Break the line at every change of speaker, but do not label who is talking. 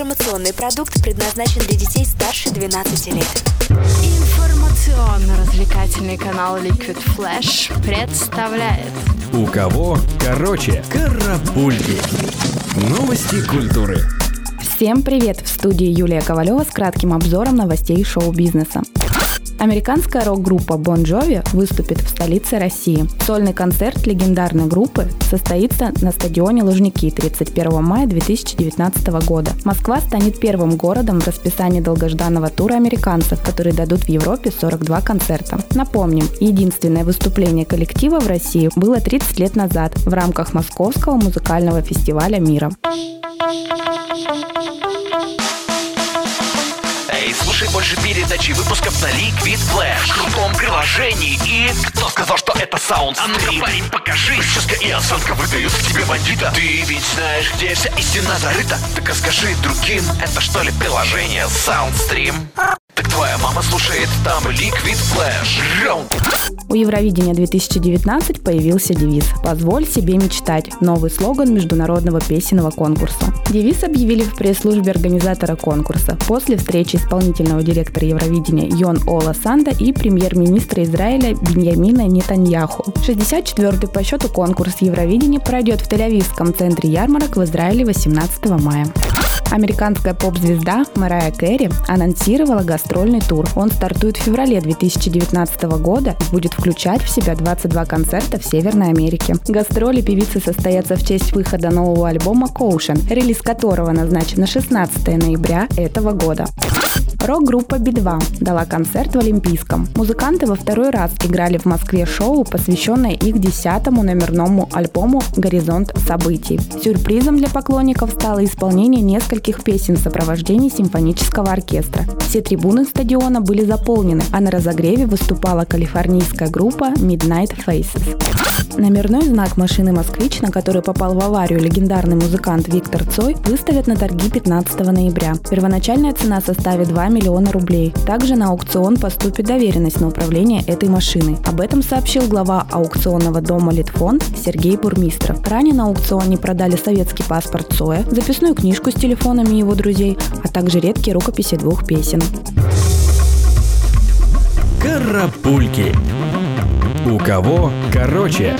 Информационный продукт предназначен для детей старше 12 лет.
Информационно-развлекательный канал Liquid Flash представляет
У кого короче карапульки. Новости культуры.
Всем привет! В студии Юлия Ковалева с кратким обзором новостей шоу-бизнеса. Американская рок-группа Bon Jovi выступит в столице России. Сольный концерт легендарной группы состоится на стадионе Лужники 31 мая 2019 года. Москва станет первым городом в расписании долгожданного тура американцев, которые дадут в Европе 42 концерта. Напомним, единственное выступление коллектива в России было 30 лет назад в рамках Московского музыкального фестиваля мира.
Эй, слушай больше передачи выпусков на Liquid Flash в крутом приложении. И кто сказал, что это саунд А ну-ка, парень, покажи. Прическа и осанка выдают тебе бандита. Ты ведь знаешь, где вся истина зарыта. Так расскажи другим, это что ли приложение Soundstream? Твоя мама слушает там Liquid Flash.
У Евровидения 2019 появился девиз «Позволь себе мечтать» – новый слоган международного песенного конкурса. Девиз объявили в пресс-службе организатора конкурса после встречи исполнительного директора Евровидения Йон Ола Санда и премьер-министра Израиля Беньямина Нетаньяху. 64-й по счету конкурс Евровидения пройдет в Тель-Авивском центре ярмарок в Израиле 18 мая. Американская поп-звезда Марая Кэрри анонсировала гастрольный тур. Он стартует в феврале 2019 года и будет включать в себя 22 концерта в Северной Америке. Гастроли певицы состоятся в честь выхода нового альбома «Коушен», релиз которого назначен на 16 ноября этого года. Рок-группа Би-2 дала концерт в Олимпийском. Музыканты во второй раз играли в Москве шоу, посвященное их десятому номерному альбому «Горизонт событий». Сюрпризом для поклонников стало исполнение нескольких песен в сопровождении симфонического оркестра. Все трибуны стадиона были заполнены, а на разогреве выступала калифорнийская группа Midnight Faces. Номерной знак машины «Москвич», на который попал в аварию легендарный музыкант Виктор Цой, выставят на торги 15 ноября. Первоначальная цена составит 2 миллиона рублей. Также на аукцион поступит доверенность на управление этой машиной. Об этом сообщил глава аукционного дома «Литфонд» Сергей Бурмистров. Ранее на аукционе продали советский паспорт Цоя, записную книжку с телефонами его друзей, а также редкие рукописи двух песен.
Карапульки. У кого короче.